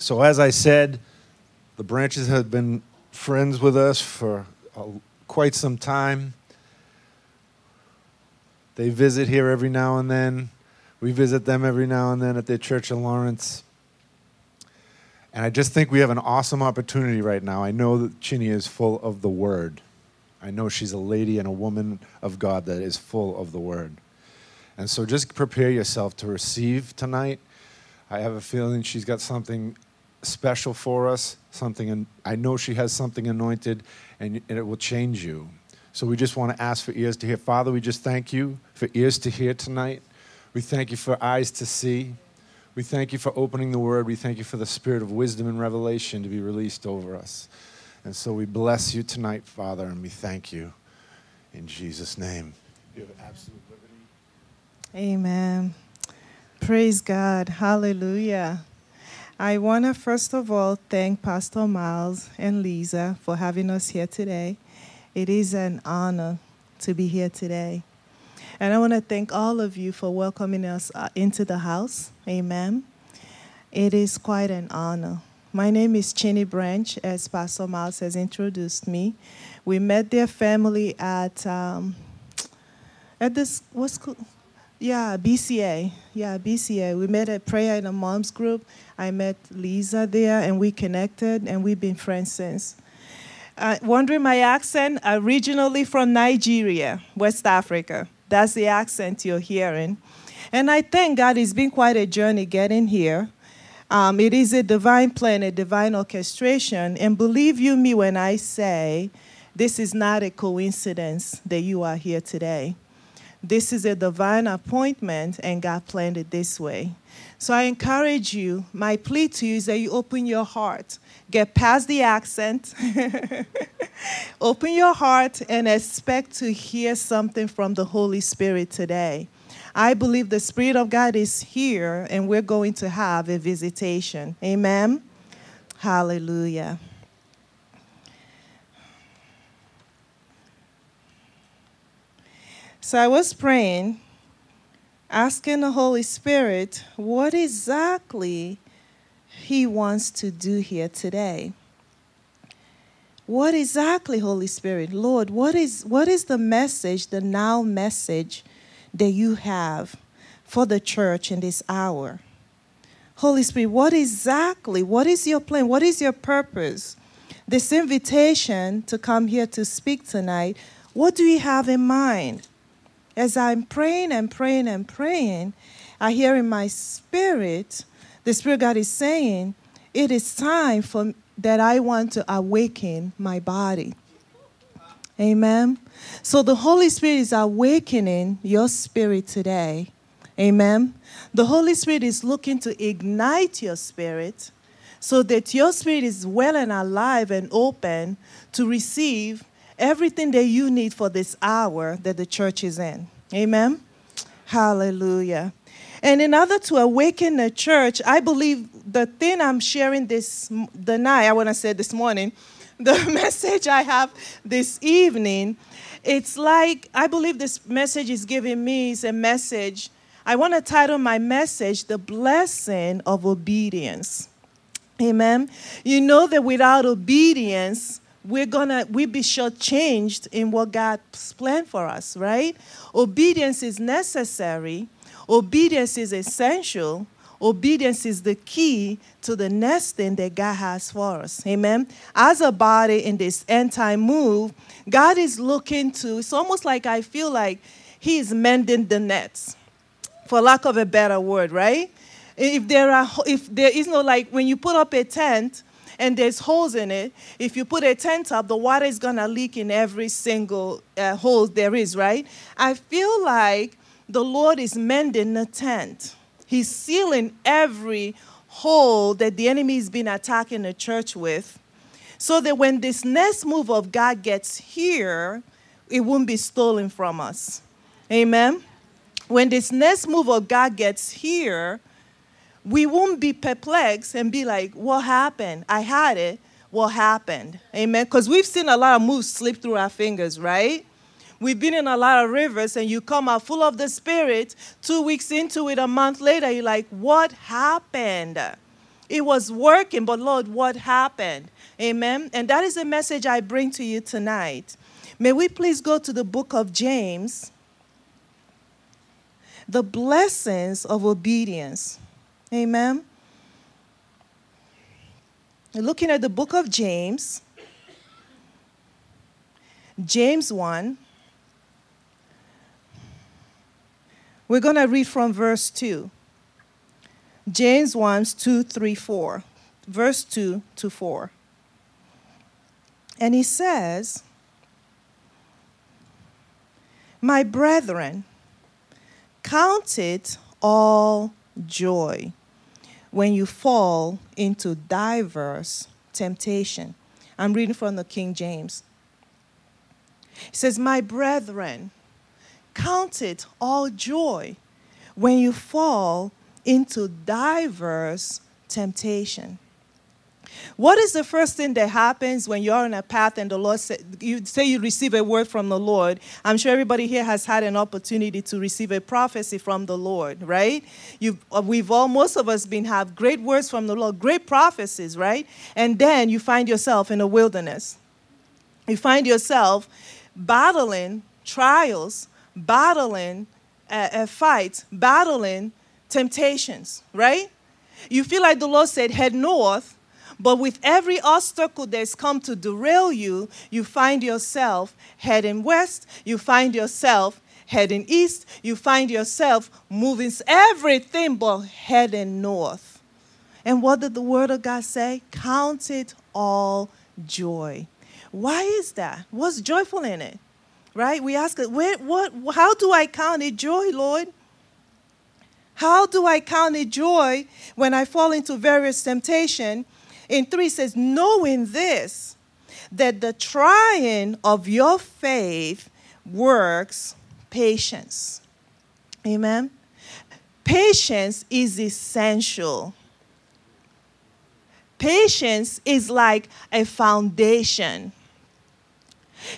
So, as I said, the branches have been friends with us for quite some time. They visit here every now and then. We visit them every now and then at their church in Lawrence. And I just think we have an awesome opportunity right now. I know that Chinny is full of the Word. I know she's a lady and a woman of God that is full of the Word. And so just prepare yourself to receive tonight. I have a feeling she's got something special for us, something, and I know she has something anointed, and, and it will change you. So we just want to ask for ears to hear. Father, we just thank you for ears to hear tonight. We thank you for eyes to see. We thank you for opening the word. We thank you for the spirit of wisdom and revelation to be released over us. And so we bless you tonight, Father, and we thank you in Jesus' name. You have absolute liberty. Amen. Praise God. Hallelujah. I want to first of all thank Pastor Miles and Lisa for having us here today. It is an honor to be here today. And I want to thank all of you for welcoming us uh, into the house. Amen. It is quite an honor. My name is Chinny Branch, as Pastor Miles has introduced me. We met their family at um, at this what's yeah BCA yeah BCA. We met at prayer in a mom's group. I met Lisa there, and we connected, and we've been friends since. Uh, wondering my accent? Originally from Nigeria, West Africa. That's the accent you're hearing. And I thank God it's been quite a journey getting here. Um, it is a divine plan, a divine orchestration. And believe you me when I say this is not a coincidence that you are here today. This is a divine appointment, and God planned it this way. So I encourage you, my plea to you is that you open your heart, get past the accent, open your heart, and expect to hear something from the Holy Spirit today. I believe the Spirit of God is here, and we're going to have a visitation. Amen. Hallelujah. So I was praying, asking the Holy Spirit what exactly He wants to do here today. What exactly, Holy Spirit? Lord, what is, what is the message, the now message that you have for the church in this hour? Holy Spirit, what exactly, what is your plan? What is your purpose? This invitation to come here to speak tonight, what do you have in mind? As I'm praying and praying and praying, I hear in my spirit, the Spirit God is saying, it is time for that I want to awaken my body. Amen. So the Holy Spirit is awakening your spirit today. Amen. The Holy Spirit is looking to ignite your spirit so that your spirit is well and alive and open to receive everything that you need for this hour that the church is in. Amen. Hallelujah. And in order to awaken the church, I believe the thing I'm sharing this the night, I want to say this morning, the message I have this evening, it's like I believe this message is giving me is a message. I want to title my message The Blessing of Obedience. Amen. You know that without obedience, we're gonna we be shortchanged in what God's planned for us, right? Obedience is necessary Obedience is essential. Obedience is the key to the next thing that God has for us. Amen. As a body in this end time move, God is looking to, it's almost like I feel like He is mending the nets, for lack of a better word, right? If there are, if there is no like when you put up a tent, and there's holes in it. If you put a tent up, the water is gonna leak in every single uh, hole there is, right? I feel like the Lord is mending the tent. He's sealing every hole that the enemy has been attacking the church with, so that when this next move of God gets here, it won't be stolen from us. Amen. When this next move of God gets here, we won't be perplexed and be like, What happened? I had it. What happened? Amen. Because we've seen a lot of moves slip through our fingers, right? We've been in a lot of rivers, and you come out full of the Spirit. Two weeks into it, a month later, you're like, What happened? It was working, but Lord, what happened? Amen. And that is a message I bring to you tonight. May we please go to the book of James, the blessings of obedience. Amen. Looking at the book of James, James 1. We're going to read from verse 2. James 1, 2, 3, 4. Verse 2 to 4. And he says, My brethren, count it all joy when you fall into diverse temptation. I'm reading from the King James. He says, My brethren, count it all joy when you fall into diverse temptation. What is the first thing that happens when you're on a path and the Lord say, you say you receive a word from the Lord? I'm sure everybody here has had an opportunity to receive a prophecy from the Lord, right? You've, uh, we've all, most of us, been have great words from the Lord, great prophecies, right? And then you find yourself in a wilderness. You find yourself battling trials, battling uh, uh, fights, battling temptations, right? You feel like the Lord said, head north, but with every obstacle that's come to derail you, you find yourself heading west, you find yourself heading east, you find yourself moving everything but heading north. And what did the Word of God say? Count it all joy. Why is that? What's joyful in it? Right? We ask, what, how do I count it joy, Lord? How do I count it joy when I fall into various temptation? In 3 says, knowing this, that the trying of your faith works patience. Amen. Patience is essential. Patience is like a foundation.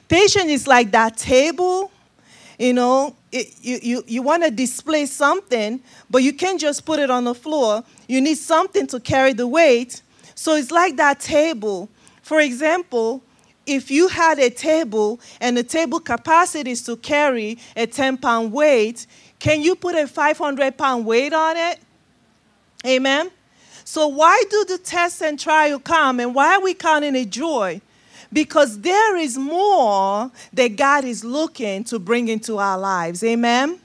Patience is like that table, you know, it, you, you, you want to display something, but you can't just put it on the floor. You need something to carry the weight. So it's like that table. For example, if you had a table and the table capacity is to carry a 10 pound weight, can you put a 500 pound weight on it? Amen? So, why do the tests and trial come and why are we counting it joy? because there is more that God is looking to bring into our lives. Amen.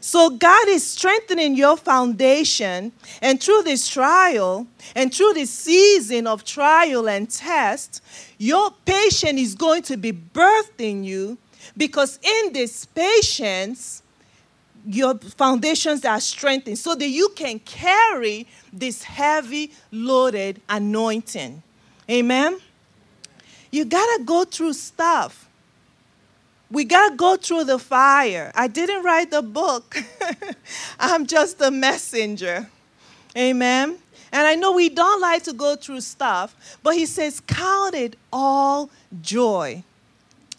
So, God is strengthening your foundation, and through this trial and through this season of trial and test, your patience is going to be birthed in you because in this patience, your foundations are strengthened so that you can carry this heavy loaded anointing. Amen. You got to go through stuff. We got to go through the fire. I didn't write the book, I'm just a messenger. Amen. And I know we don't like to go through stuff, but he says, Count it all joy.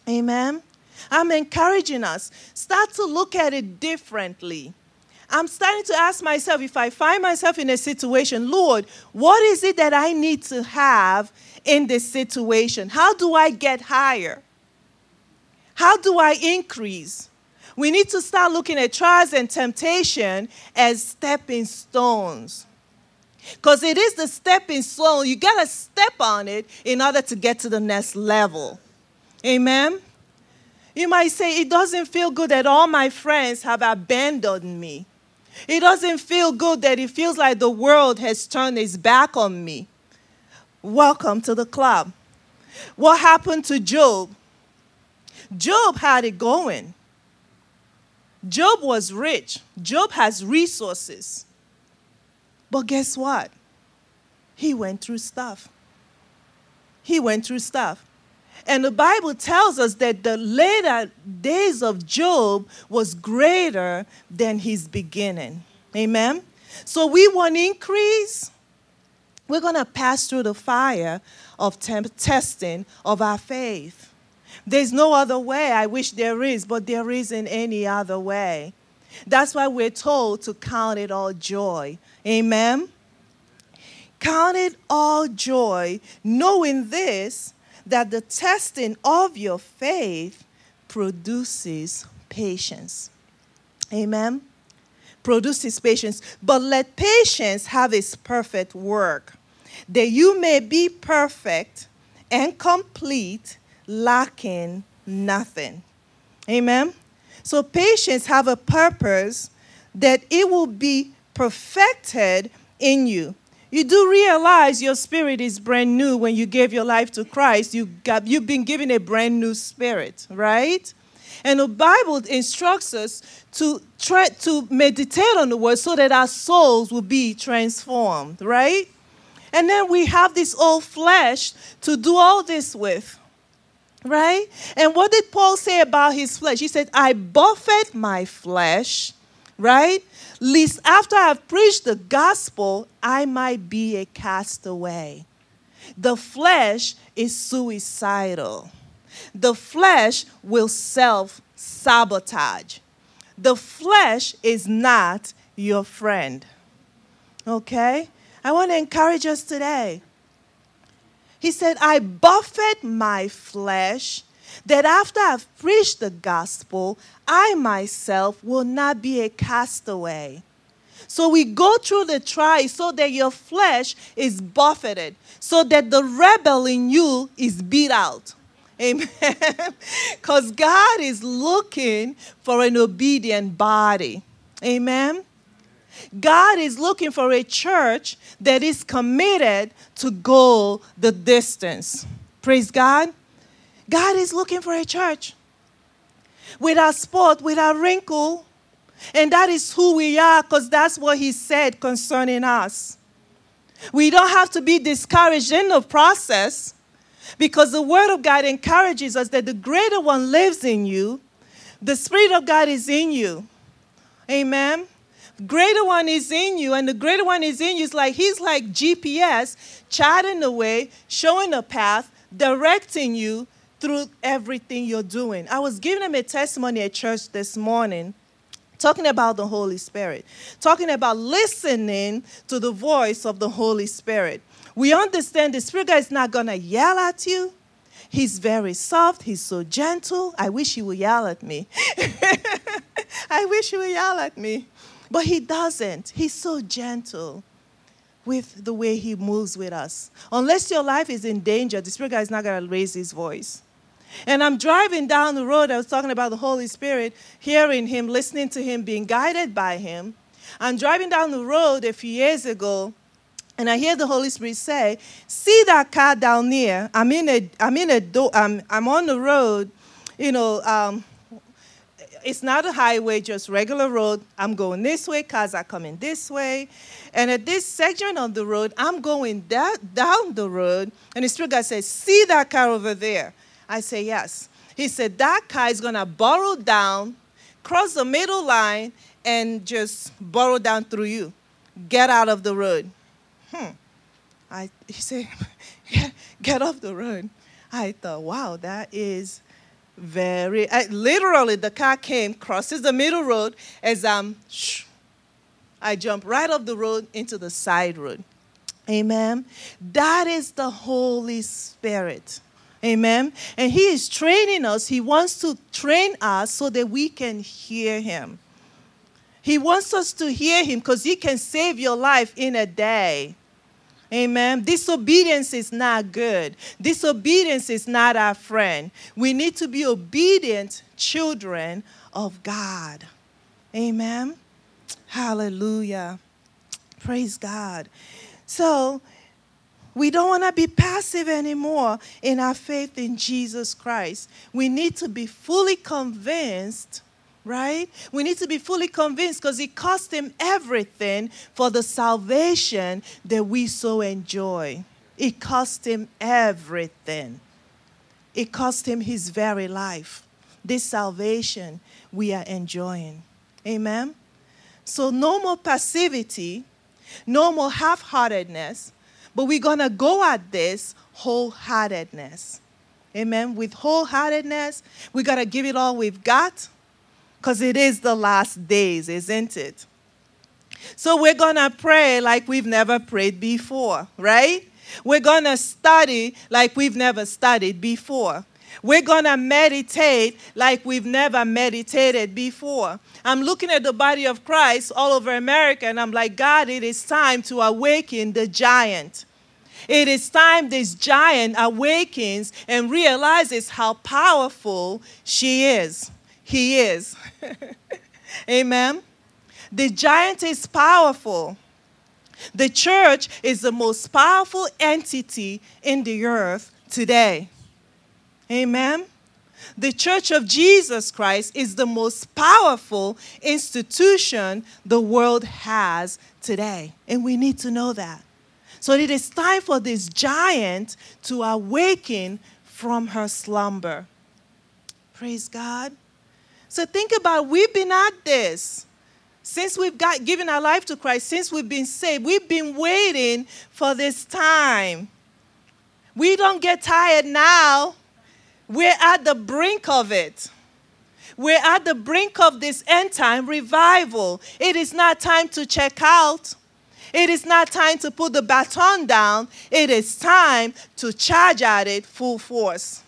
Amen. I'm encouraging us. Start to look at it differently. I'm starting to ask myself if I find myself in a situation, Lord, what is it that I need to have in this situation? How do I get higher? How do I increase? We need to start looking at trials and temptation as stepping stones. Because it is the stepping stone. You got to step on it in order to get to the next level. Amen? You might say, It doesn't feel good that all my friends have abandoned me. It doesn't feel good that it feels like the world has turned its back on me. Welcome to the club. What happened to Job? Job had it going. Job was rich. Job has resources. But guess what? He went through stuff. He went through stuff. And the Bible tells us that the later days of Job was greater than his beginning. Amen? So we want increase. We're going to pass through the fire of temp- testing of our faith. There's no other way. I wish there is, but there isn't any other way. That's why we're told to count it all joy. Amen? Count it all joy, knowing this, that the testing of your faith produces patience. Amen. Produces patience. But let patience have its perfect work, that you may be perfect and complete, lacking nothing. Amen. So patience have a purpose that it will be perfected in you. You do realize your spirit is brand new when you gave your life to Christ. You got, you've been given a brand new spirit, right? And the Bible instructs us to try to meditate on the word so that our souls will be transformed, right? And then we have this old flesh to do all this with. Right? And what did Paul say about his flesh? He said, I buffet my flesh, right? Lest after I've preached the gospel, I might be a castaway. The flesh is suicidal. The flesh will self sabotage. The flesh is not your friend. Okay? I want to encourage us today. He said, I buffet my flesh that after I've preached the gospel, I myself will not be a castaway. So we go through the trial so that your flesh is buffeted, so that the rebel in you is beat out. Amen. Because God is looking for an obedient body. Amen. God is looking for a church that is committed to go the distance. Praise God. God is looking for a church without spot, without wrinkle. And that is who we are because that's what He said concerning us. We don't have to be discouraged in the process because the Word of God encourages us that the greater one lives in you, the Spirit of God is in you. Amen greater one is in you, and the greater one is in you. It's like he's like GPS, charting the way, showing a path, directing you through everything you're doing. I was giving him a testimony at church this morning. Talking about the Holy Spirit, talking about listening to the voice of the Holy Spirit. We understand the Spirit guy is not going to yell at you. He's very soft. He's so gentle. I wish he would yell at me. I wish he would yell at me. But he doesn't. He's so gentle with the way he moves with us. Unless your life is in danger, the Spirit guy is not going to raise his voice. And I'm driving down the road. I was talking about the Holy Spirit, hearing him, listening to him, being guided by him. I'm driving down the road a few years ago, and I hear the Holy Spirit say, "See that car down there? I'm in a, I'm in a, do, I'm, I'm on the road, you know, um, it's not a highway, just regular road. I'm going this way, cars are coming this way. And at this section of the road, I'm going that, down the road. And the Spirit guy says, See that car over there? I say, Yes. He said, That car is going to borrow down, cross the middle line, and just borrow down through you. Get out of the road. Hmm. I, he said, Get off the road. I thought, wow, that is very I, literally the car came crosses the middle road as um shh, i jump right off the road into the side road. Amen. That is the holy spirit. Amen. And he is training us. He wants to train us so that we can hear him. He wants us to hear him because he can save your life in a day Amen. Disobedience is not good. Disobedience is not our friend. We need to be obedient children of God. Amen. Hallelujah. Praise God. So, we don't want to be passive anymore in our faith in Jesus Christ. We need to be fully convinced right? We need to be fully convinced because it cost him everything for the salvation that we so enjoy. It cost him everything. It cost him his very life. This salvation we are enjoying. Amen? So, no more passivity, no more half heartedness, but we're going to go at this wholeheartedness. Amen? With wholeheartedness, we got to give it all we've got because it is the last days, isn't it? So we're going to pray like we've never prayed before, right? We're going to study like we've never studied before. We're going to meditate like we've never meditated before. I'm looking at the body of Christ all over America and I'm like, God, it is time to awaken the giant. It is time this giant awakens and realizes how powerful she is. He is. Amen. The giant is powerful. The church is the most powerful entity in the earth today. Amen. The Church of Jesus Christ is the most powerful institution the world has today. And we need to know that. So it is time for this giant to awaken from her slumber. Praise God. So think about we've been at this since we've got given our life to Christ, since we've been saved, we've been waiting for this time. We don't get tired now. We're at the brink of it. We're at the brink of this end time revival. It is not time to check out. It is not time to put the baton down. It is time to charge at it full force.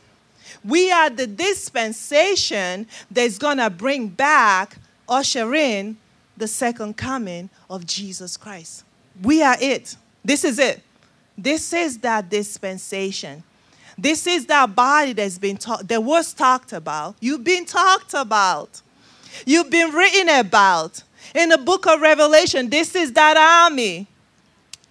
We are the dispensation that's going to bring back, usher in the second coming of Jesus Christ. We are it. This is it. This is that dispensation. This is that body that's been talked that was talked about. You've been talked about. You've been written about. In the book of Revelation, this is that army.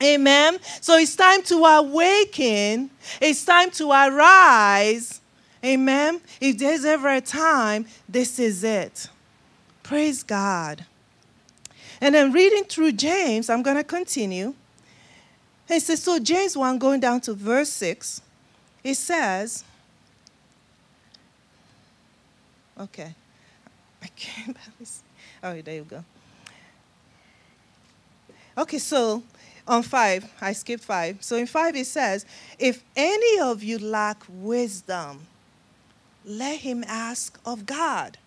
Amen. So it's time to awaken. It's time to arise. Amen. If there's ever a time, this is it. Praise God. And then reading through James, I'm going to continue. He says, so James 1, going down to verse 6, it says, okay, I can't, oh, there you go. Okay, so on 5, I skipped 5. So in 5 it says, if any of you lack wisdom, let him ask of God,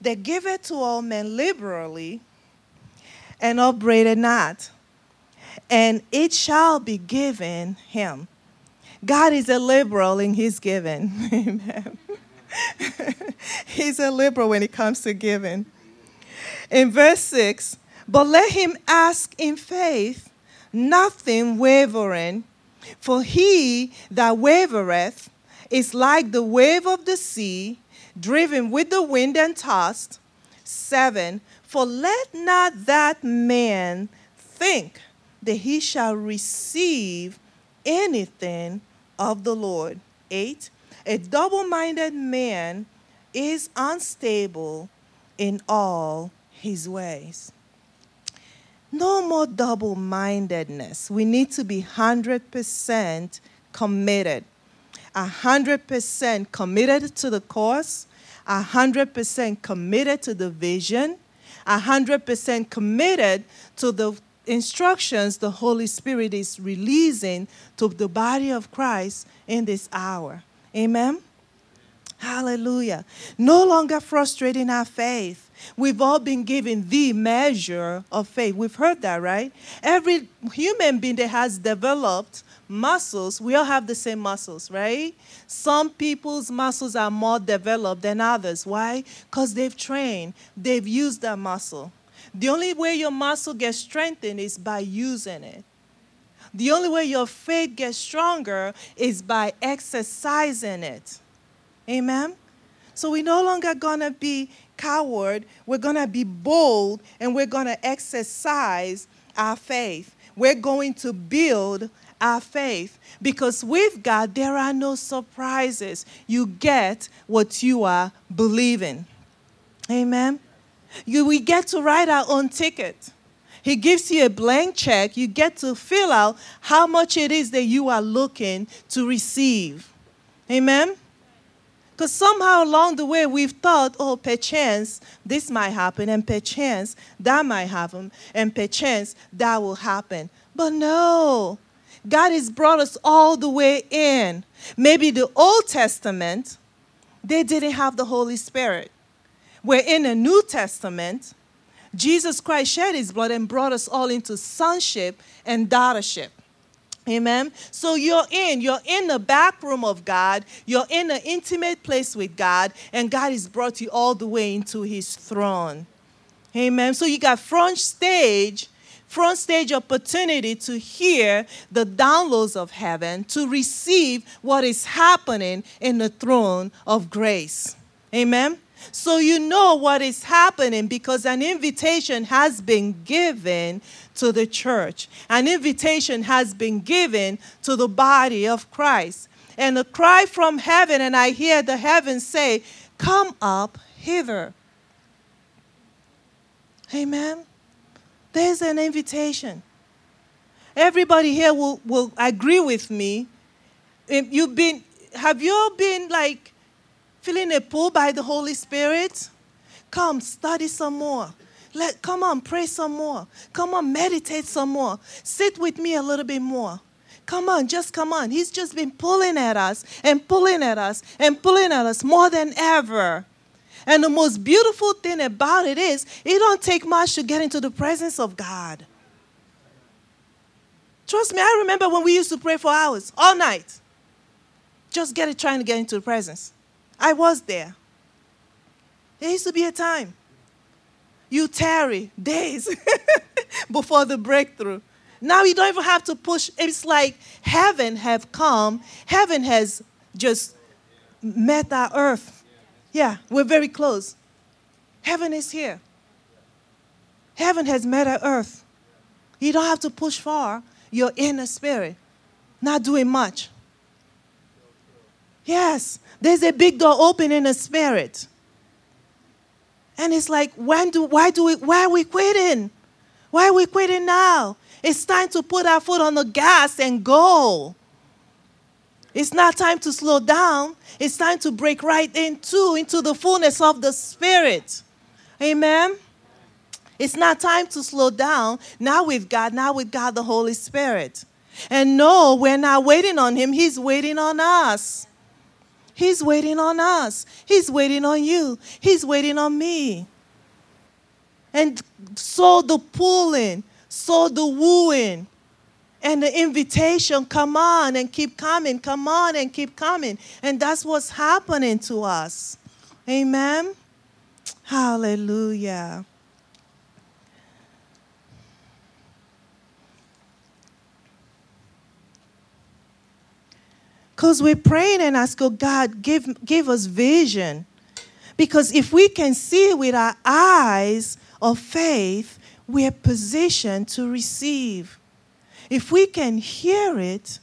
that giveth to all men liberally and upbraided not, and it shall be given him. God is a liberal in his giving. Amen. He's a liberal when it comes to giving. In verse 6, but let him ask in faith, nothing wavering, for he that wavereth is like the wave of the sea, driven with the wind and tossed. 7. For let not that man think that he shall receive anything of the Lord. 8. A double minded man is unstable in all his ways. No more double mindedness. We need to be 100% committed. 100% committed to the course, 100% committed to the vision, 100% committed to the instructions the Holy Spirit is releasing to the body of Christ in this hour. Amen. Hallelujah. No longer frustrating our faith. We've all been given the measure of faith. We've heard that, right? Every human being that has developed muscles, we all have the same muscles, right? Some people's muscles are more developed than others. Why? Because they've trained, they've used that muscle. The only way your muscle gets strengthened is by using it. The only way your faith gets stronger is by exercising it. Amen? So we're no longer going to be coward. We're going to be bold and we're going to exercise our faith. We're going to build our faith because with God, there are no surprises. You get what you are believing. Amen. You, we get to write our own ticket. He gives you a blank check. You get to fill out how much it is that you are looking to receive. Amen? Because somehow along the way we've thought, oh, perchance this might happen, and perchance that might happen, and perchance that will happen. But no, God has brought us all the way in. Maybe the Old Testament, they didn't have the Holy Spirit. We're in the New Testament. Jesus Christ shed his blood and brought us all into sonship and daughtership. Amen. So you're in, you're in the back room of God, you're in an intimate place with God, and God has brought you all the way into his throne. Amen. So you got front stage, front stage opportunity to hear the downloads of heaven, to receive what is happening in the throne of grace. Amen. So you know what is happening because an invitation has been given to the church. An invitation has been given to the body of Christ. And a cry from heaven, and I hear the heavens say, Come up hither. Amen. There's an invitation. Everybody here will, will agree with me. If you've been, have you been like feeling a pull by the Holy Spirit? Come, study some more. Let, come on, pray some more. Come on, meditate some more. Sit with me a little bit more. Come on, just come on. He's just been pulling at us and pulling at us and pulling at us more than ever. And the most beautiful thing about it is, it don't take much to get into the presence of God. Trust me, I remember when we used to pray for hours, all night. Just get it trying to get into the presence. I was there. There used to be a time. You tarry days before the breakthrough. Now you don't even have to push. It's like heaven have come. Heaven has just met our earth. Yeah, we're very close. Heaven is here. Heaven has met our earth. You don't have to push far. You're in the spirit, not doing much. Yes, there's a big door open in the spirit. And it's like, when do, why, do we, why are we quitting? Why are we quitting now? It's time to put our foot on the gas and go. It's not time to slow down. It's time to break right into, into the fullness of the Spirit. Amen. It's not time to slow down. Now with God, now with God the Holy Spirit. And no, we're not waiting on Him, He's waiting on us. He's waiting on us. He's waiting on you. He's waiting on me. And so the pulling, so the wooing, and the invitation come on and keep coming, come on and keep coming. And that's what's happening to us. Amen. Hallelujah. Because we're praying and asking God, give, give us vision. Because if we can see with our eyes of faith, we're positioned to receive. If we can hear it,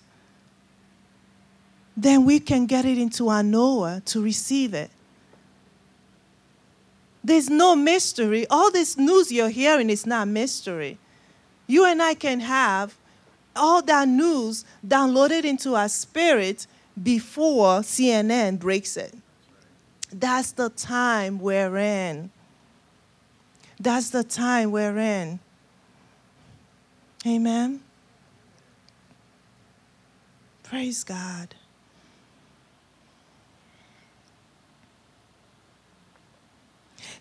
then we can get it into our Noah to receive it. There's no mystery. All this news you're hearing is not mystery. You and I can have all that news downloaded into our spirit before CNN breaks it. That's the time we're in. That's the time we're in. Amen. Praise God.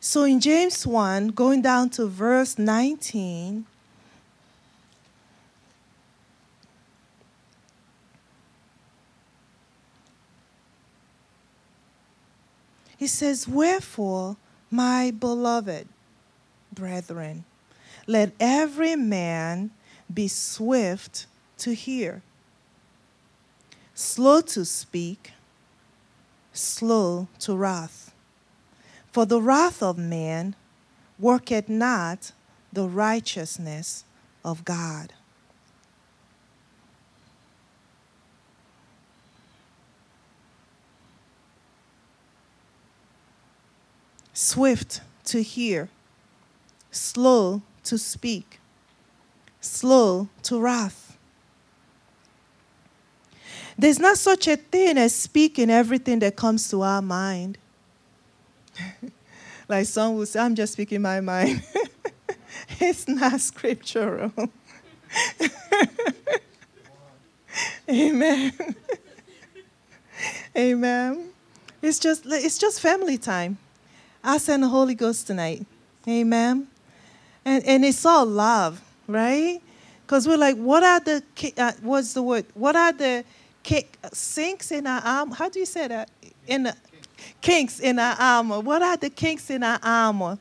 So in James 1, going down to verse 19, He says, Wherefore, my beloved brethren, let every man be swift to hear, slow to speak, slow to wrath. For the wrath of man worketh not the righteousness of God. swift to hear, slow to speak, slow to wrath. There's not such a thing as speaking everything that comes to our mind. like some will say, I'm just speaking my mind. it's not scriptural. Amen. Amen. It's just it's just family time. I send the Holy Ghost tonight. Amen. And, and it's all love, right? Because we're like, what are the, uh, what's the word? What are the Uh, sinks in our armor? How do you say that? In the, kinks in our armor. What are the kinks in our armor?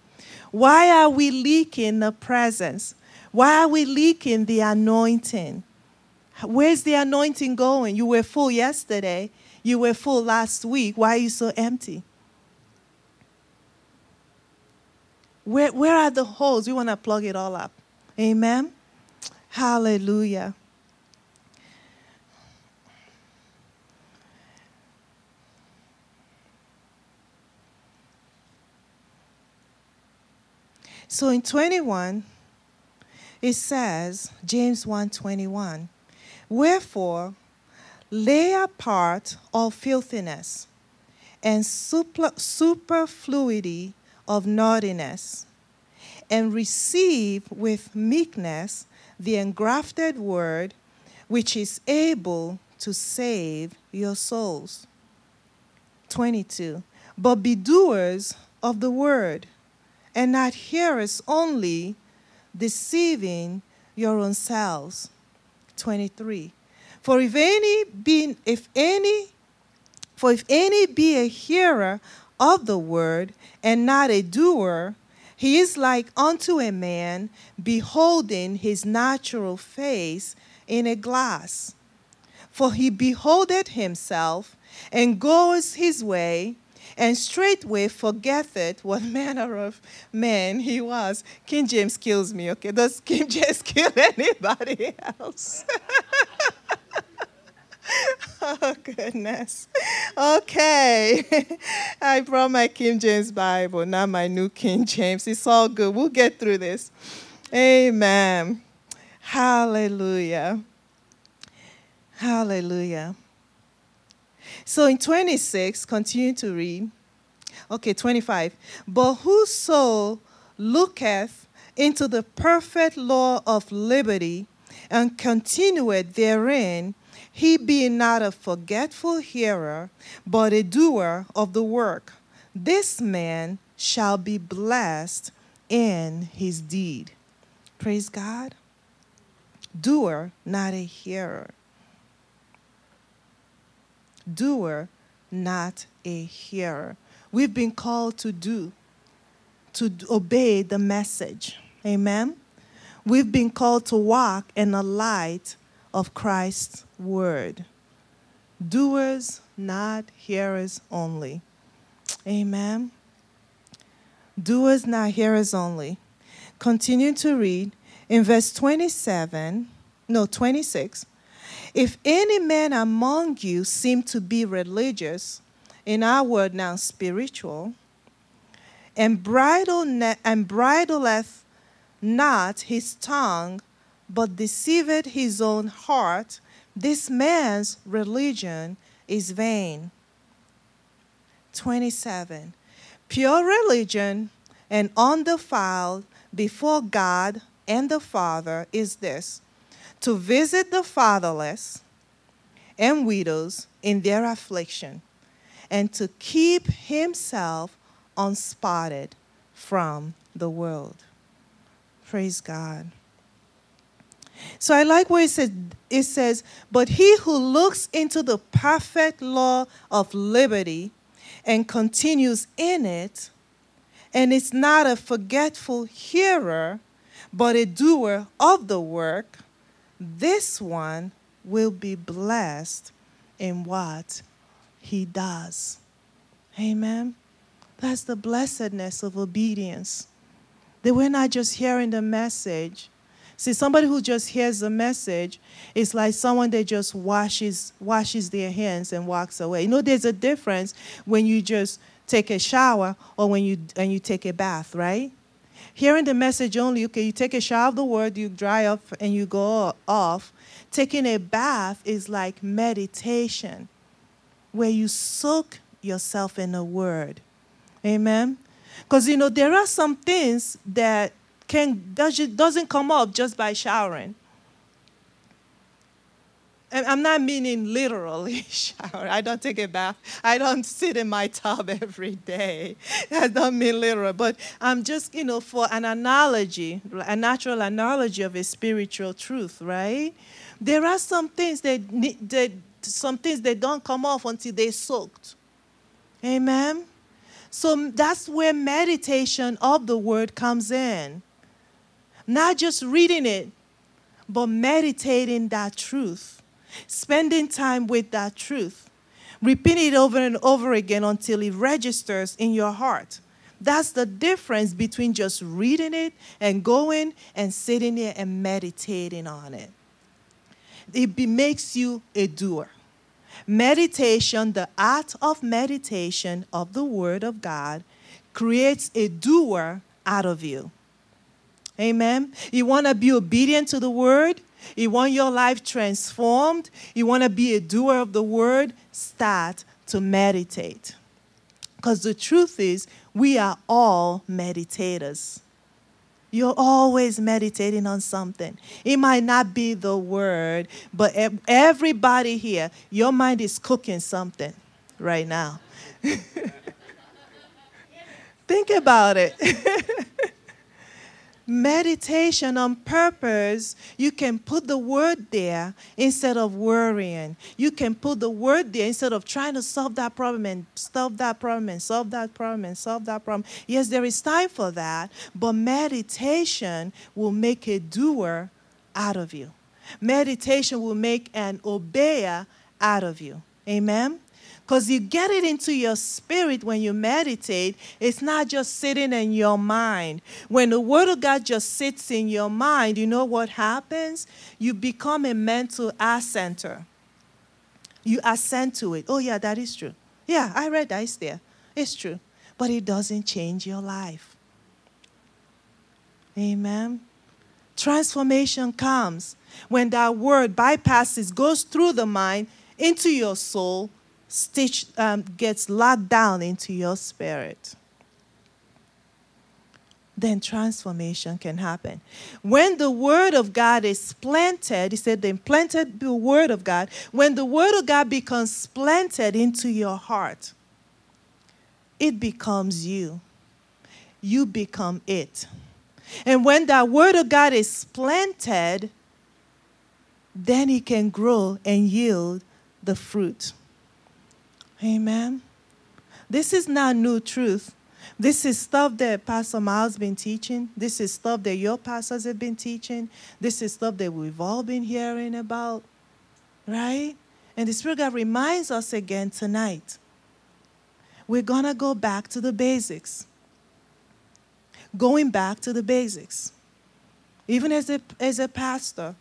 Why are we leaking the presence? Why are we leaking the anointing? Where's the anointing going? You were full yesterday. You were full last week. Why are you so empty? Where, where are the holes? We want to plug it all up. Amen. Hallelujah. So in 21, it says, James 1:21, Wherefore lay apart all filthiness and super, superfluity of naughtiness, and receive with meekness the engrafted word, which is able to save your souls. 22. But be doers of the word, and not hearers only, deceiving your own selves. 23. For if any be if any for if any be a hearer of the word and not a doer, he is like unto a man beholding his natural face in a glass. For he beholdeth himself and goes his way, and straightway forgetteth what manner of man he was. King James kills me, okay? Does King James kill anybody else? oh, goodness. Okay. I brought my King James Bible, not my new King James. It's all good. We'll get through this. Amen. Hallelujah. Hallelujah. So in 26, continue to read. Okay, 25. But whoso looketh into the perfect law of liberty and continueth therein, he being not a forgetful hearer, but a doer of the work, this man shall be blessed in his deed. Praise God. Doer, not a hearer doer, not a hearer. We've been called to do, to obey the message. Amen. We've been called to walk in the light of Christ's word. Doers, not hearers only. Amen. Doers, not hearers only. Continue to read in verse 27, no, 26. If any man among you seem to be religious, in our word now spiritual, and bridle ne- and bridleth not his tongue, but deceiveth his own heart, this man's religion is vain. 27. Pure religion and undefiled before God and the Father is this to visit the fatherless and widows in their affliction, and to keep himself unspotted from the world. Praise God. So I like where it says. It says, But he who looks into the perfect law of liberty and continues in it, and is not a forgetful hearer, but a doer of the work, this one will be blessed in what he does. Amen. That's the blessedness of obedience. That we're not just hearing the message. See, somebody who just hears the message is like someone that just washes washes their hands and walks away. You know, there's a difference when you just take a shower or when you and you take a bath, right? Hearing the message only, okay, you take a shower of the word, you dry up, and you go off. Taking a bath is like meditation, where you soak yourself in the word. Amen? Because, you know, there are some things that can doesn't come up just by showering. I'm not meaning literally shower. I don't take a bath. I don't sit in my tub every day. I don't mean literal, but I'm just, you know, for an analogy, a natural analogy of a spiritual truth, right? There are some things that, that some things that don't come off until they're soaked. Amen. So that's where meditation of the word comes in. Not just reading it, but meditating that truth, spending time with that truth, repeating it over and over again until it registers in your heart. That's the difference between just reading it and going and sitting there and meditating on it. It makes you a doer. Meditation, the art of meditation of the Word of God, creates a doer out of you. Amen. You want to be obedient to the word? You want your life transformed? You want to be a doer of the word? Start to meditate. Because the truth is, we are all meditators. You're always meditating on something. It might not be the word, but everybody here, your mind is cooking something right now. Think about it. meditation on purpose, you can put the word there instead of worrying. You can put the word there instead of trying to solve that problem and solve that problem and solve that problem and solve that problem. Yes, there is time for that, but meditation will make a doer out of you. Meditation will make an obeyer out of you. Amen. Because you get it into your spirit when you meditate. It's not just sitting in your mind. When the Word of God just sits in your mind, you know what happens? You become a mental assenter. You assent to it. Oh, yeah, that is true. Yeah, I read that. It's there. It's true. But it doesn't change your life. Amen. Transformation comes when that word bypasses, goes through the mind into your soul, stitch um, gets locked down into your spirit then transformation can happen. When the Word of God is planted, he said, the implanted the Word of God, when the Word of God becomes planted into your heart, it becomes you. You become it. And when that Word of God is planted, then it can grow and yield the fruit. Amen. This is not new truth. This is stuff that Pastor Miles been teaching. This is stuff that your pastors have been teaching. This is stuff that we've all been hearing about, right? And the Spirit God reminds us again tonight. We're to go back to the basics. Going back to the basics. Even as a, as a pastor,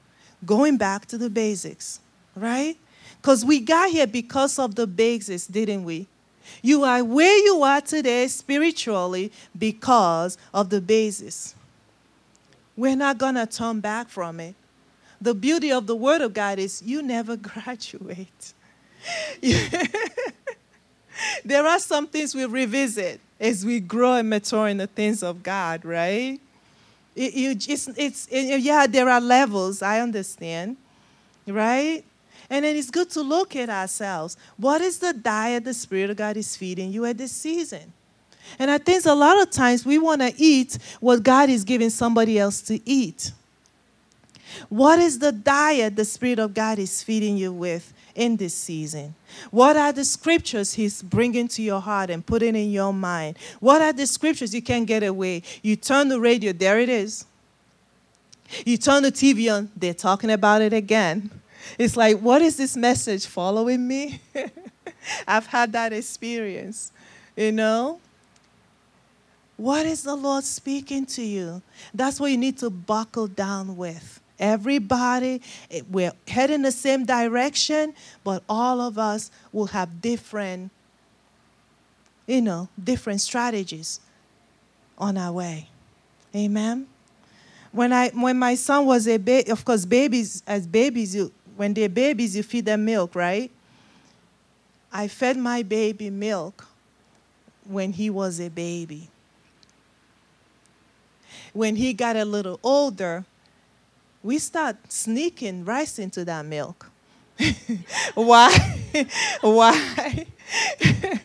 going back to the basics, right? Because we got here because of the basis, didn't we? You are where you are today spiritually because of the basis. We're not going to turn back from it. The beauty of the Word of God is you never graduate. there are some things we revisit as we grow and mature in the things of God, right? It, you, it's, it's, it, yeah, there are levels, I understand, right? And then it's good to look at ourselves. What is the diet the Spirit of God is feeding you at this season? And I think a lot of times we want to eat what God is giving somebody else to eat. What is the diet the Spirit of God is feeding you with in this season? What are the scriptures He's bringing to your heart and putting in your mind? What are the scriptures you can't get away? You turn the radio, there it is. You turn the TV on, they're talking about it again. It's like, what is this message following me? I've had that experience, you know? What is the Lord speaking to you? That's what you need to buckle down with. Everybody, eh, we're heading the same direction, but all of us will have different, you know, different strategies on our way. Amen. When I when my son was a baby, of course, babies as babies, you when they're babies, you feed them milk, right? I fed my baby milk when he was a baby. When he got a little older, we start sneaking rice into that milk. Why? Why?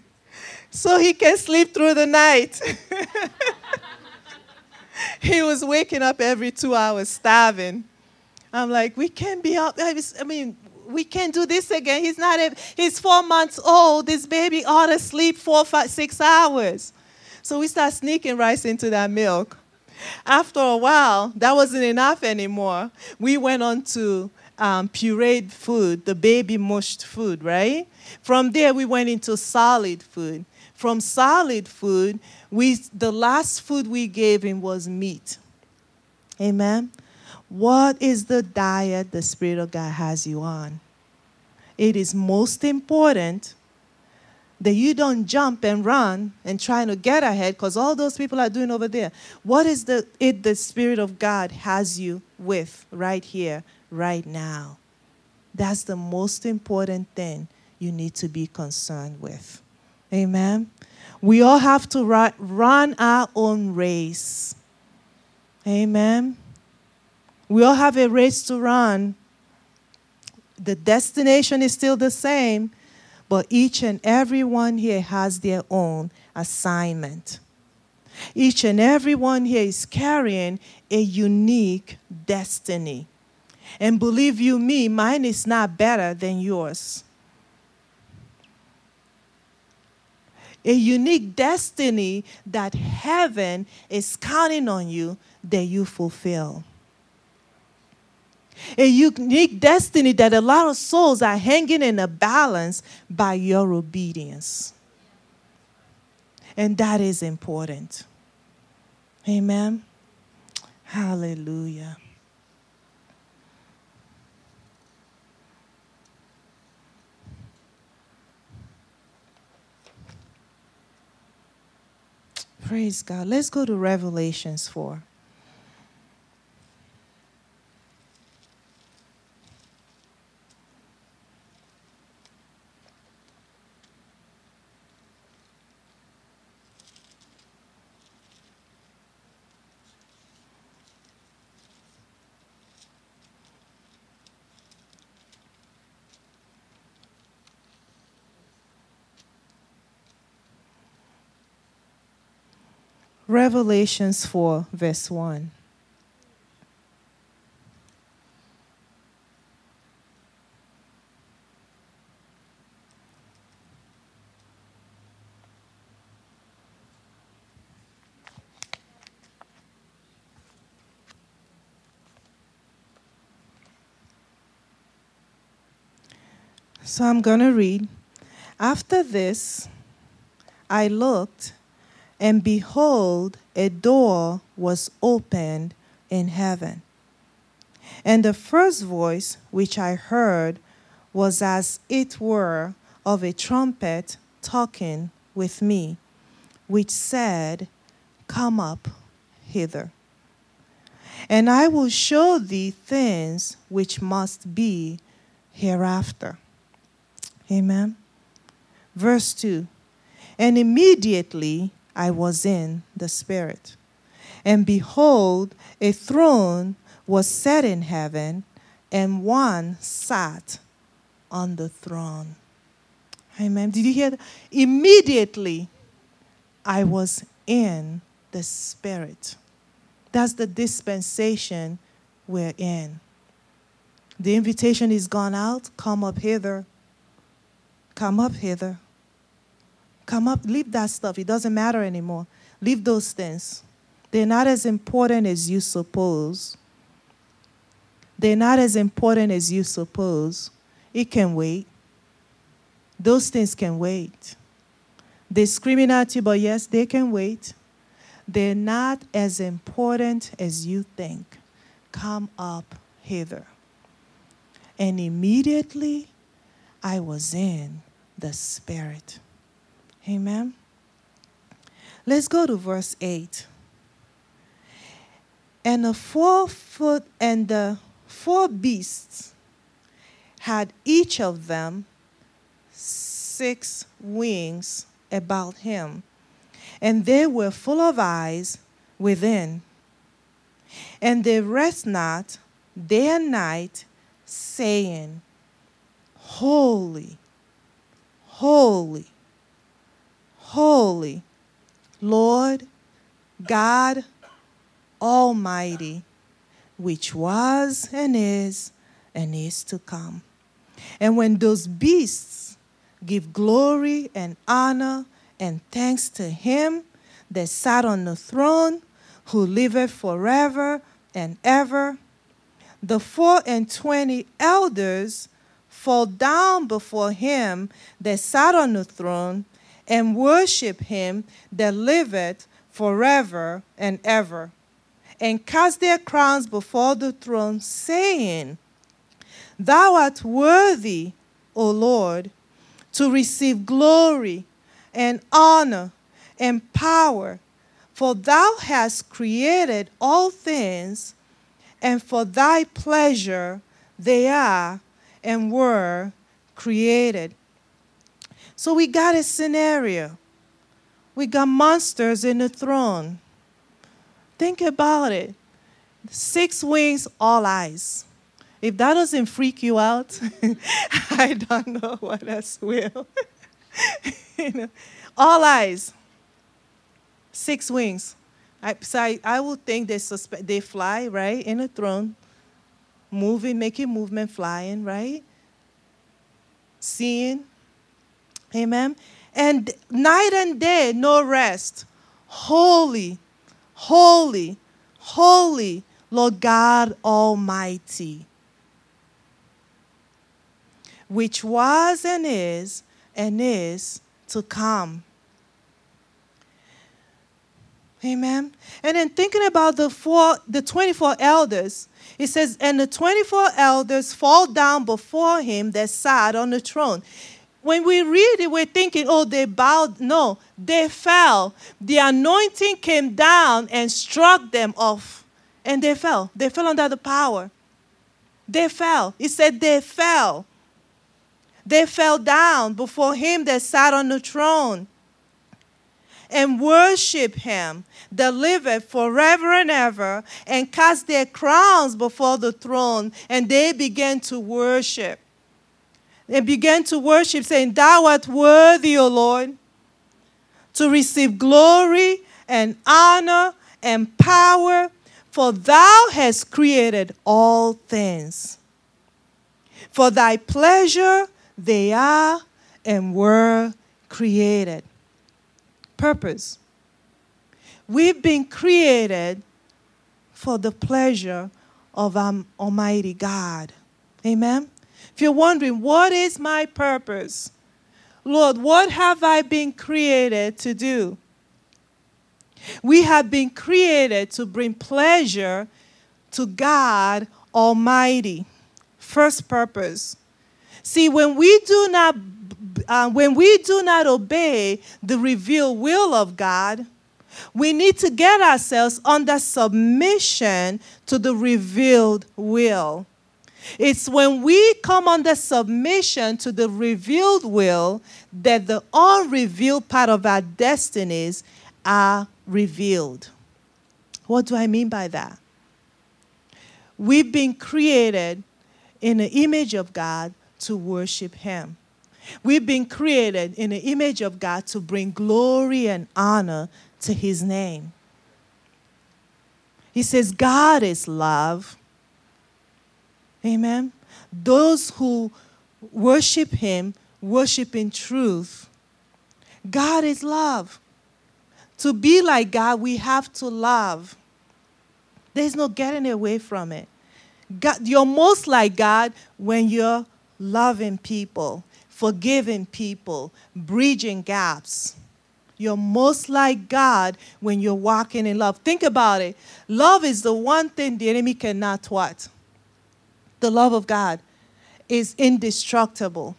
so he can sleep through the night. he was waking up every two hours, starving. I'm like, we can't be up. I mean, we can't do this again. He's not. A, he's four months old. This baby ought to sleep four, five, six hours. So we start sneaking rice into that milk. After a while, that wasn't enough anymore. We went on to um, pureed food, the baby mushed food, right? From there, we went into solid food. From solid food, we, the last food we gave him was meat. Amen. What is the diet the Spirit of God has you on? It is most important that you don't jump and run and trying to get ahead because all those people are doing over there. What is the it the Spirit of God has you with right here, right now? That's the most important thing you need to be concerned with. Amen. We all have to run our own race. Amen. We all have a race to run. The destination is still the same, but each and every one here has their own assignment. Each and every one here is carrying a unique destiny. And believe you me, mine is not better than yours. A unique destiny that heaven is counting on you that you fulfill a unique destiny that a lot of souls are hanging in a balance by your obedience. And that is important. Amen. Hallelujah. Praise God. Let's go to Revelations 4. Revelations 4, verse 1. So I'm going to read. After this, I looked and behold, a door was opened in heaven. And the first voice which I heard was as it were of a trumpet talking with me, which said, Come up hither, and I will show thee things which must be hereafter. Amen. Verse 2 And immediately I was in the Spirit. And behold, a throne was set in heaven, and one sat on the throne. Amen. Did you hear that? Immediately, I was in the Spirit. That's the dispensation we're in. The invitation is gone out. Come up hither. Come up hither. Come up, leave that stuff. It doesn't matter anymore. Leave those things. They're not as important as you suppose. They're not as important as you suppose. It can wait. Those things can wait. They're screaming at you, but yes, they can wait. They're not as important as you think. Come up hither. And immediately I was in the Spirit. Amen. Let's go to verse 8. And the four foot and the four beasts had each of them six wings about him, and they were full of eyes within. And they rest not day and night, saying, Holy, holy, holy, Lord God Almighty, which was and is and is to come. And when those beasts give glory and honor and thanks to him that sat on the throne, who liveth forever and ever, the four and twenty elders fall down before him that sat on the throne and worship him that liveth forever and ever, and cast their crowns before the throne, saying, Thou art worthy, O Lord, to receive glory and honor and power, for thou hast created all things, and for thy pleasure they are and were created. So we got a scenario. We got monsters in the throne. Think about it. Six wings, all eyes. If that doesn't freak you out, I don't know what else will. you know, all eyes, six wings. I, so I, I would think they, suspe- they fly, right, in a throne, moving, making movement, flying, right? Seeing. Amen. And night and day, no rest. Holy, holy, holy, Lord God Almighty which was and is and is to come. Amen. And then thinking about the four, the 24 elders, it says, and the 24 elders fall down before him that sat on the throne. When we read it, we're thinking, oh, they bowed. No, they fell. The anointing came down and struck them off, and they fell. They fell under the power. They fell. He said they fell. They fell down before him that sat on the throne and worship him that liveth forever and ever and cast their crowns before the throne and they began to worship they began to worship saying thou art worthy o lord to receive glory and honor and power for thou hast created all things for thy pleasure they are and were created. Purpose. We've been created for the pleasure of our Almighty God. Amen. If you're wondering, what is my purpose? Lord, what have I been created to do? We have been created to bring pleasure to God Almighty. First purpose See, when we do not uh, when we do not obey the revealed will of God, we need to get ourselves under submission to the revealed will. It's when we come under submission to the revealed will that the unrevealed part of our destinies are revealed. What do I mean by that? We've been created in the image of God to worship Him. We've been created in the image of God to bring glory and honor to His name. He says, God is love. Amen. Those who worship Him worship in truth. God is love. To be like God, we have to love. There's no getting away from it. God, you're most like God when you're loving people, forgiving people, bridging gaps. You're most like God when you're walking in love. Think about it. Love is the one thing the enemy cannot what? The love of God is indestructible.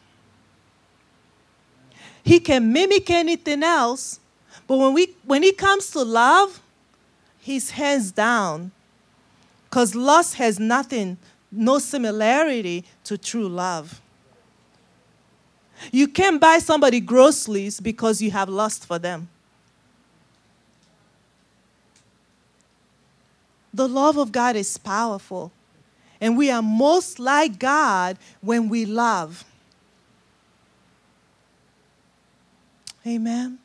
He can mimic anything else, but when, we, when it comes to love, he's hands down. Because lust has nothing no similarity to true love. You can't buy somebody groceries because you have lust for them. The love of God is powerful. And we are most like God when we love. Amen.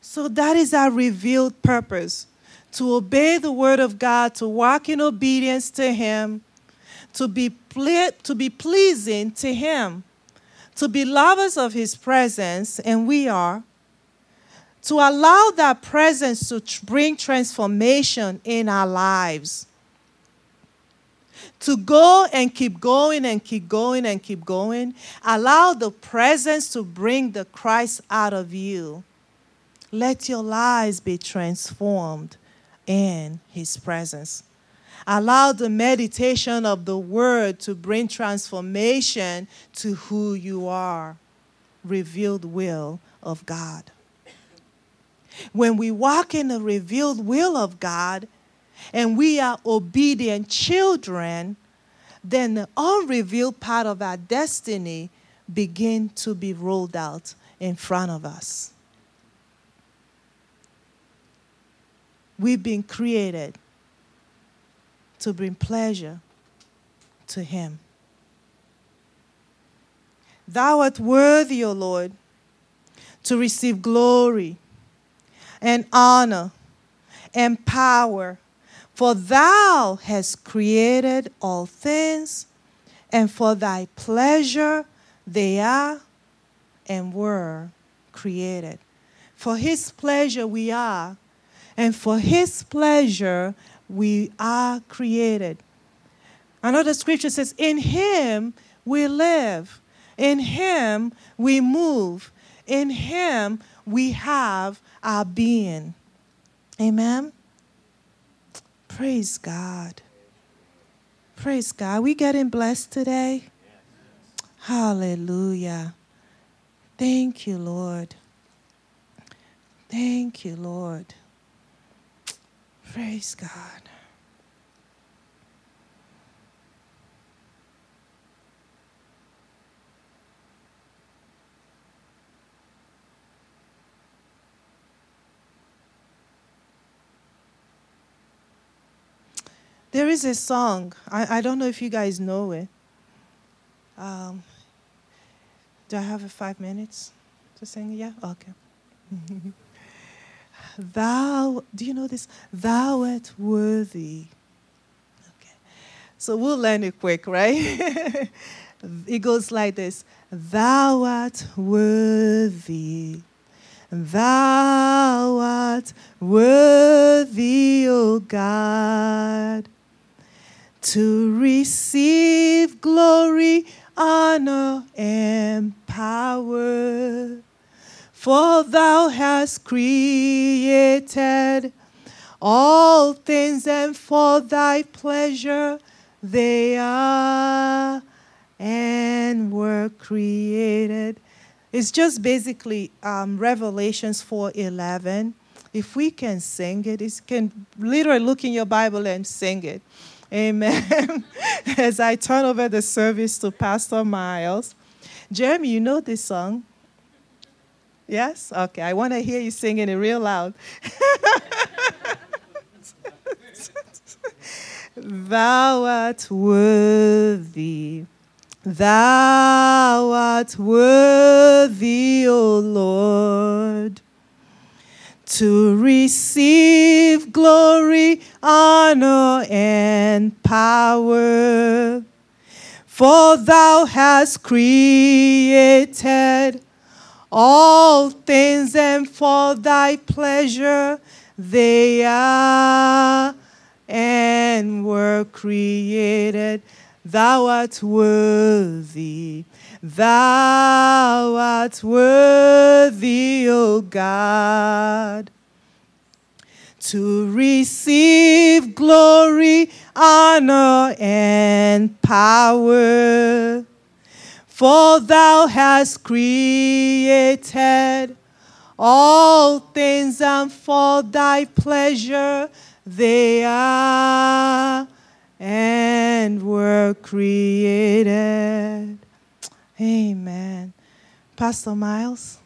So that is our revealed purpose to obey the word of God, to walk in obedience to Him, to be, ple- to be pleasing to Him, to be lovers of His presence, and we are to allow that presence to bring transformation in our lives. To go and keep going and keep going and keep going. Allow the presence to bring the Christ out of you. Let your lives be transformed in His presence. Allow the meditation of the Word to bring transformation to who you are. Revealed will of God. When we walk in the revealed will of God and we are obedient children, then the unrevealed part of our destiny begin to be rolled out in front of us. We've been created to bring pleasure to Him. Thou art worthy, O Lord, to receive glory and honor and power, for Thou hast created all things, and for Thy pleasure they are and were created. For His pleasure we are and for his pleasure we are created. Another scripture says, In him we live, in him we move, in him we have our being. Amen. Praise God. Praise God. We getting blessed today? Hallelujah. Thank you, Lord. Thank you, Lord. Praise God. There is a song. I, I don't know if you guys know it. Um, do I have five minutes to sing? Yeah? Okay. Thou, do you know this? Thou art worthy. Okay. So we'll learn it quick, right? it goes like this Thou art worthy. Thou art worthy, O God, to receive glory, honor, and power. For thou hast created all things, and for thy pleasure they are and were created. It's just basically um, Revelations 4:11. If we can sing it, you can literally look in your Bible and sing it. Amen. As I turn over the service to Pastor Miles. Jeremy, you know this song? Yes? Okay, I want to hear you singing it real loud. Thou art worthy. Thou art worthy, O Lord, to receive glory, honor, and power. For thou hast created all things, and for thy pleasure they are and were created. Thou art worthy. Thou art worthy, O God, to receive glory, honor, and power. For thou hast created all things, and for thy pleasure they are and were created. Amen. Pastor Miles.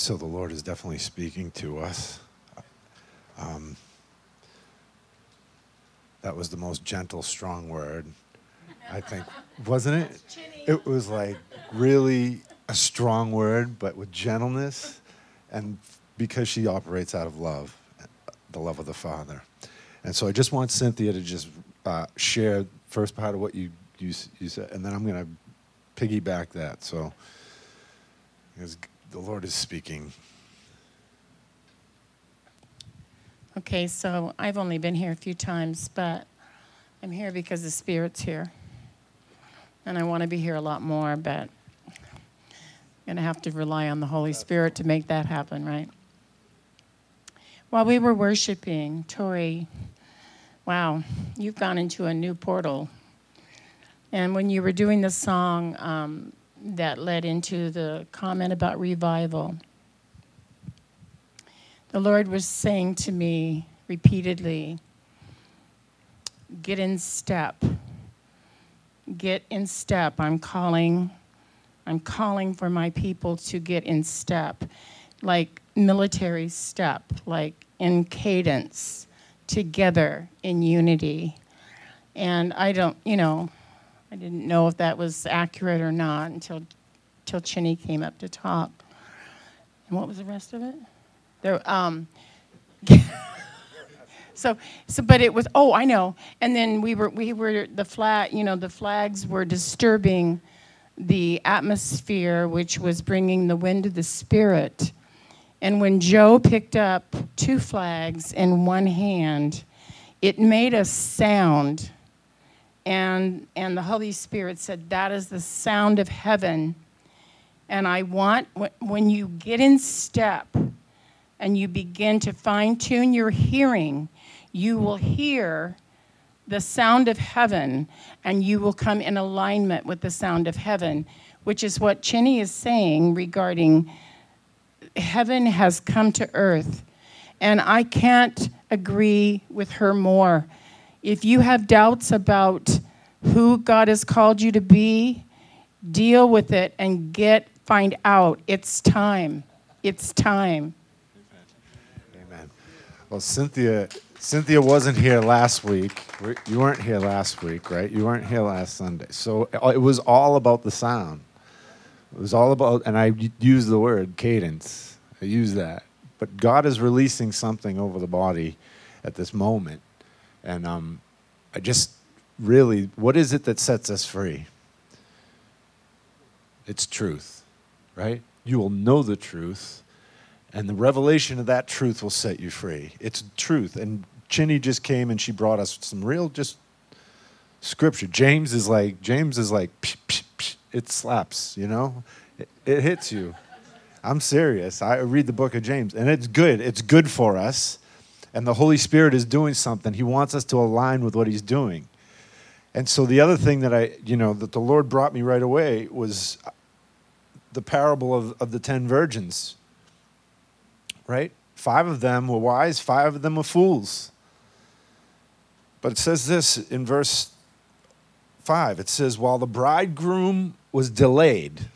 So the Lord is definitely speaking to us. Um, that was the most gentle, strong word, I think, wasn't it? It was like really a strong word, but with gentleness, and because she operates out of love, the love of the Father. And so I just want Cynthia to just uh, share first part of what you, you, you said, and then I'm going to piggyback that. So, the Lord is speaking. Okay, so I've only been here a few times, but I'm here because the Spirit's here. And I want to be here a lot more, but I'm going to have to rely on the Holy Spirit to make that happen, right? While we were worshiping, Tori, wow, you've gone into a new portal. And when you were doing the song um, that led into the comment about revival, the Lord was saying to me repeatedly, get in step. Get in step. I'm calling I'm calling for my people to get in step. Like military step, like in cadence, together in unity. And I don't, you know, I didn't know if that was accurate or not until until Chinny came up to talk. And what was the rest of it? There, um, so, so, but it was. Oh, I know. And then we were, we were the flag. You know, the flags were disturbing the atmosphere, which was bringing the wind of the spirit. And when Joe picked up two flags in one hand, it made a sound. And, and the Holy Spirit said, That is the sound of heaven. And I want, when you get in step and you begin to fine tune your hearing, you will hear the sound of heaven and you will come in alignment with the sound of heaven, which is what Chinny is saying regarding heaven has come to earth. And I can't agree with her more. If you have doubts about who God has called you to be, deal with it and get find out. It's time. It's time. Amen. Well, Cynthia, Cynthia wasn't here last week. You weren't here last week, right? You weren't here last Sunday. So uh, it was all about the sound. It was all about, and I use the word cadence. I use that. But God is releasing something over the body at this moment. And um, I just really, what is it that sets us free? It's truth, right? You will know the truth, and the revelation of that truth will set you free. It's truth. And Chinny just came and she brought us some real just scripture. James is like, James is like, psh, psh, psh, it slaps, you know? It, it hits you. I'm serious. I read the book of James, and it's good. It's good for us. And the Holy Spirit is doing something. He wants us to align with what He's doing. And so the other thing that I, you know, that the Lord brought me right away was the parable of, of the ten virgins. Right? Five of them were wise, five of them were fools. But it says this in verse 5 it says, While the bridegroom was delayed,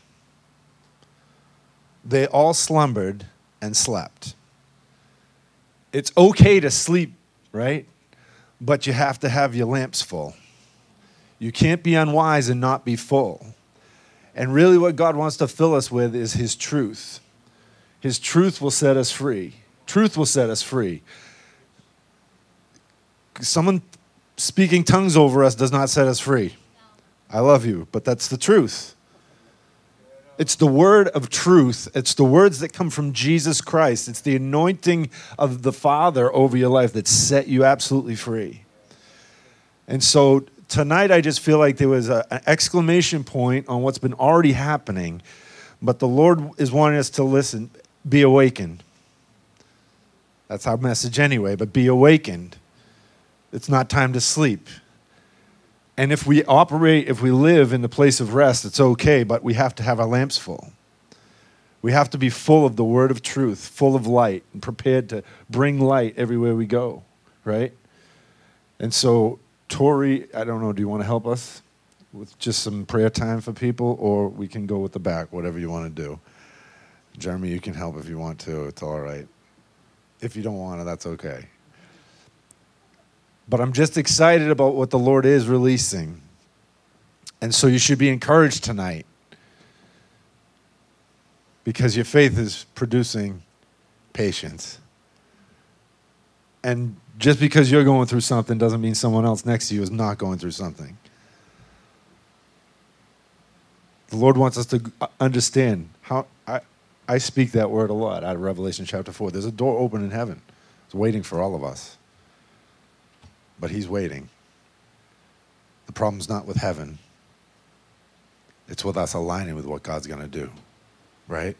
they all slumbered and slept. It's okay to sleep, right? But you have to have your lamps full. You can't be unwise and not be full. And really, what God wants to fill us with is His truth. His truth will set us free. Truth will set us free. Someone speaking tongues over us does not set us free. I love you, but that's the truth. It's the word of truth. It's the words that come from Jesus Christ. It's the anointing of the Father over your life that set you absolutely free. And so tonight, I just feel like there was a, an exclamation point on what's been already happening, but the Lord is wanting us to listen, be awakened. That's our message anyway, but be awakened. It's not time to sleep. And if we operate, if we live in the place of rest, it's okay, but we have to have our lamps full. We have to be full of the word of truth, full of light, and prepared to bring light everywhere we go, right? And so, Tori, I don't know, do you want to help us with just some prayer time for people, or we can go with the back, whatever you want to do? Jeremy, you can help if you want to. It's all right. If you don't want to, that's okay. But I'm just excited about what the Lord is releasing. And so you should be encouraged tonight because your faith is producing patience. And just because you're going through something doesn't mean someone else next to you is not going through something. The Lord wants us to understand how I, I speak that word a lot out of Revelation chapter 4. There's a door open in heaven. It's waiting for all of us. But he's waiting. The problem's not with heaven. It's with us aligning with what God's going to do. Right?